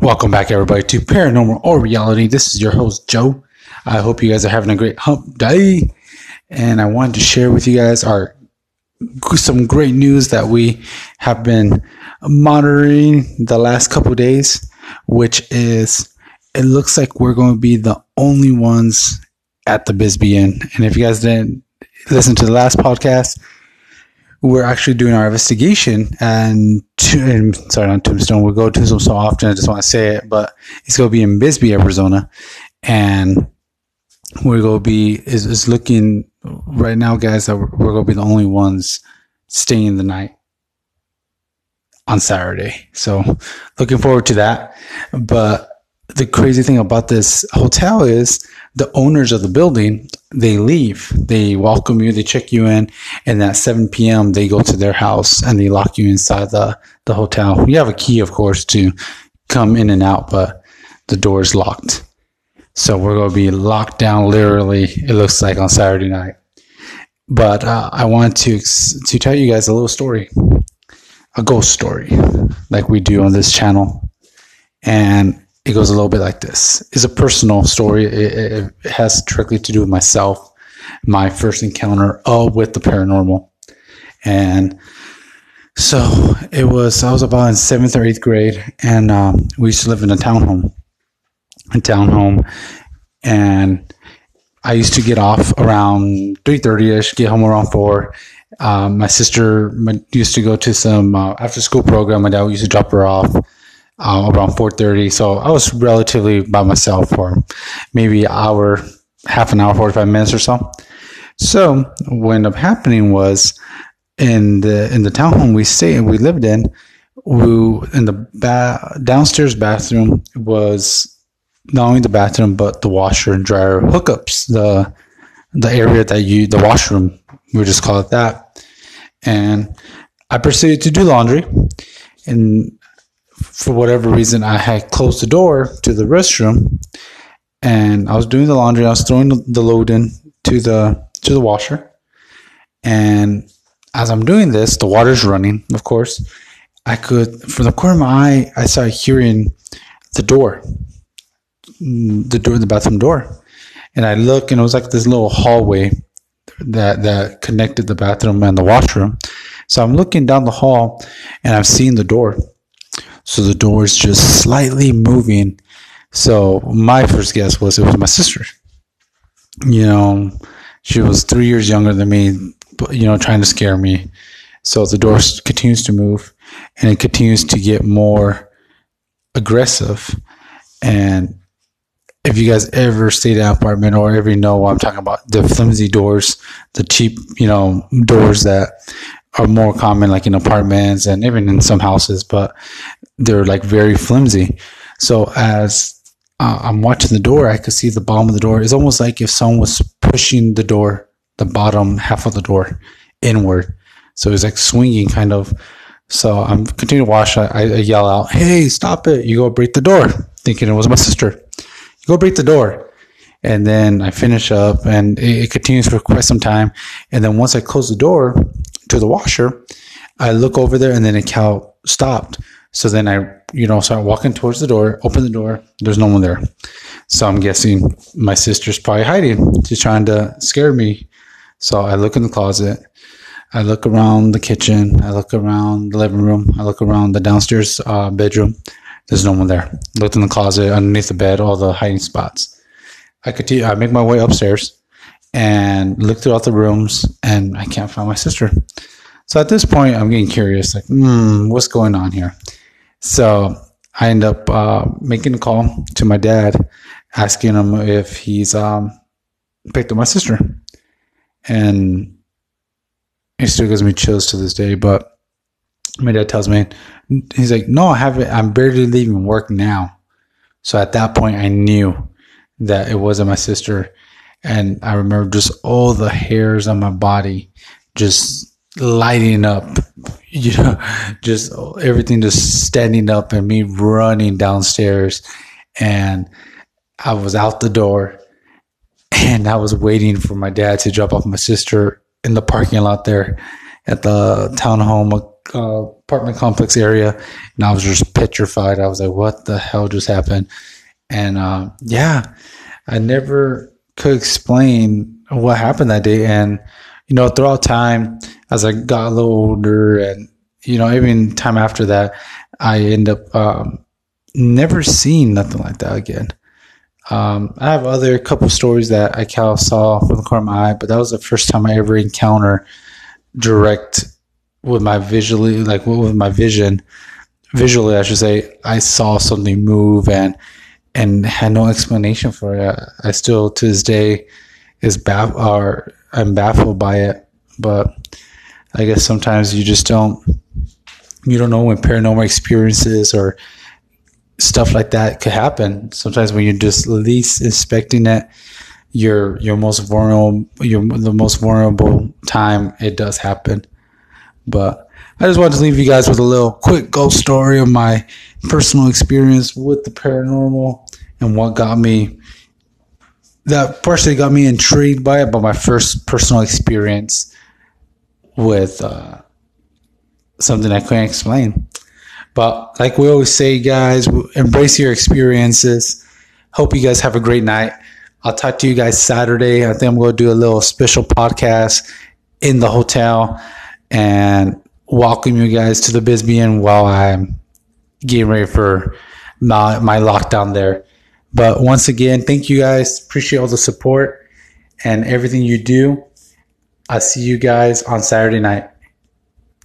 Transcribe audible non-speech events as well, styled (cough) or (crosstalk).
Welcome back, everybody, to Paranormal or Reality. This is your host, Joe. I hope you guys are having a great hump day. And I wanted to share with you guys our some great news that we have been monitoring the last couple days, which is it looks like we're going to be the only ones at the Bisbee Inn. And if you guys didn't listen to the last podcast, we're actually doing our investigation and, to, sorry, not Tombstone. We go to Tombstone so often. I just want to say it, but it's going to be in Bisbee, Arizona. And we're going to be, is, is looking right now, guys, that we're, we're going to be the only ones staying the night on Saturday. So looking forward to that. But the crazy thing about this hotel is the owners of the building they leave. They welcome you they check you in and at 7 p.m they go to their house and they lock you inside the, the hotel. You have a key of course to come in and out but the door is locked. So we're going to be locked down literally it looks like on saturday night. But uh, i want to to tell you guys a little story a ghost story like we do on this channel. And it goes a little bit like this. It's a personal story. It, it, has directly to do with myself, my first encounter with the paranormal. And so it was, I was about in seventh or eighth grade, and um, we used to live in a townhome, a townhome. And I used to get off around 3.30ish, get home around 4. Um, my sister used to go to some uh, after school program. My dad used to drop her off uh, around 4.30 so i was relatively by myself for maybe an hour half an hour 45 minutes or so. So what ended up happening was in the in the townhome we stayed we lived in we in the ba- downstairs bathroom was not only the bathroom but the washer and dryer hookups the the area that you the washroom we just call it that. And i proceeded to do laundry. And for whatever reason, I had closed the door to the restroom, and I was doing the laundry. I was throwing the load in to the to the washer, and as I'm doing this, the water's running. Of course, I could from the corner of my eye, I started hearing the door, the door, the bathroom door, and I look, and it was like this little hallway that that connected the bathroom and the washroom. So I'm looking down the hall, and I'm seeing the door so the door is just slightly moving. So my first guess was it was my sister. You know, she was three years younger than me, you know, trying to scare me. So the door continues to move and it continues to get more aggressive. And if you guys ever stayed in an apartment or ever know what I'm talking about, the flimsy doors, the cheap, you know, doors that are more common like in apartments and even in some houses, but they're like very flimsy. So as uh, I'm watching the door, I could see the bottom of the door. It's almost like if someone was pushing the door, the bottom half of the door inward. So it's like swinging kind of. So I'm continuing to watch. I, I, yell out, Hey, stop it. You go break the door. Thinking it was my sister. You go break the door. And then I finish up and it, it continues for quite some time. And then once I close the door to the washer, I look over there and then a cow stopped. So then I, you know, start walking towards the door, open the door, there's no one there. So I'm guessing my sister's probably hiding. She's trying to scare me. So I look in the closet. I look around the kitchen. I look around the living room. I look around the downstairs uh, bedroom. There's no one there. Looked in the closet, underneath the bed, all the hiding spots. I continue. I make my way upstairs and look throughout the rooms, and I can't find my sister. So at this point, I'm getting curious, like, hmm, what's going on here? So I end up uh, making a call to my dad, asking him if he's um, picked up my sister, and it still gives me chills to this day. But my dad tells me, he's like, "No, I haven't. I'm barely leaving work now." So at that point, I knew that it wasn't my sister, and I remember just all the hairs on my body just lighting up (laughs) you know, just everything just standing up and me running downstairs. And I was out the door (laughs) and I was waiting for my dad to drop off my sister in the parking lot there at the townhome uh, apartment complex area, and I was just petrified. I was like, "What the hell just happened?" And uh, yeah, I never could explain what happened that day. And you know, throughout time, as I got a little older, and you know, even time after that, I end up um, never seeing nothing like that again. Um, I have other couple stories that I kind of saw from the corner of my eye, but that was the first time I ever encountered direct with my visually, like with my vision, visually, I should say, I saw something move and and had no explanation for it. I still to this day is baff or I'm baffled by it, but I guess sometimes you just don't you don't know when paranormal experiences or stuff like that could happen. Sometimes when you're just least expecting it, your your most vulnerable your the most vulnerable time it does happen. But I just wanted to leave you guys with a little quick ghost story of my personal experience with the paranormal and what got me that partially got me intrigued by it, but my first personal experience with uh, something I couldn't explain. But like we always say, guys, embrace your experiences. Hope you guys have a great night. I'll talk to you guys Saturday. I think I'm going to do a little special podcast in the hotel and welcome you guys to the Bisbee while I'm getting ready for my, my lockdown there. But once again, thank you guys. Appreciate all the support and everything you do. I'll see you guys on Saturday night.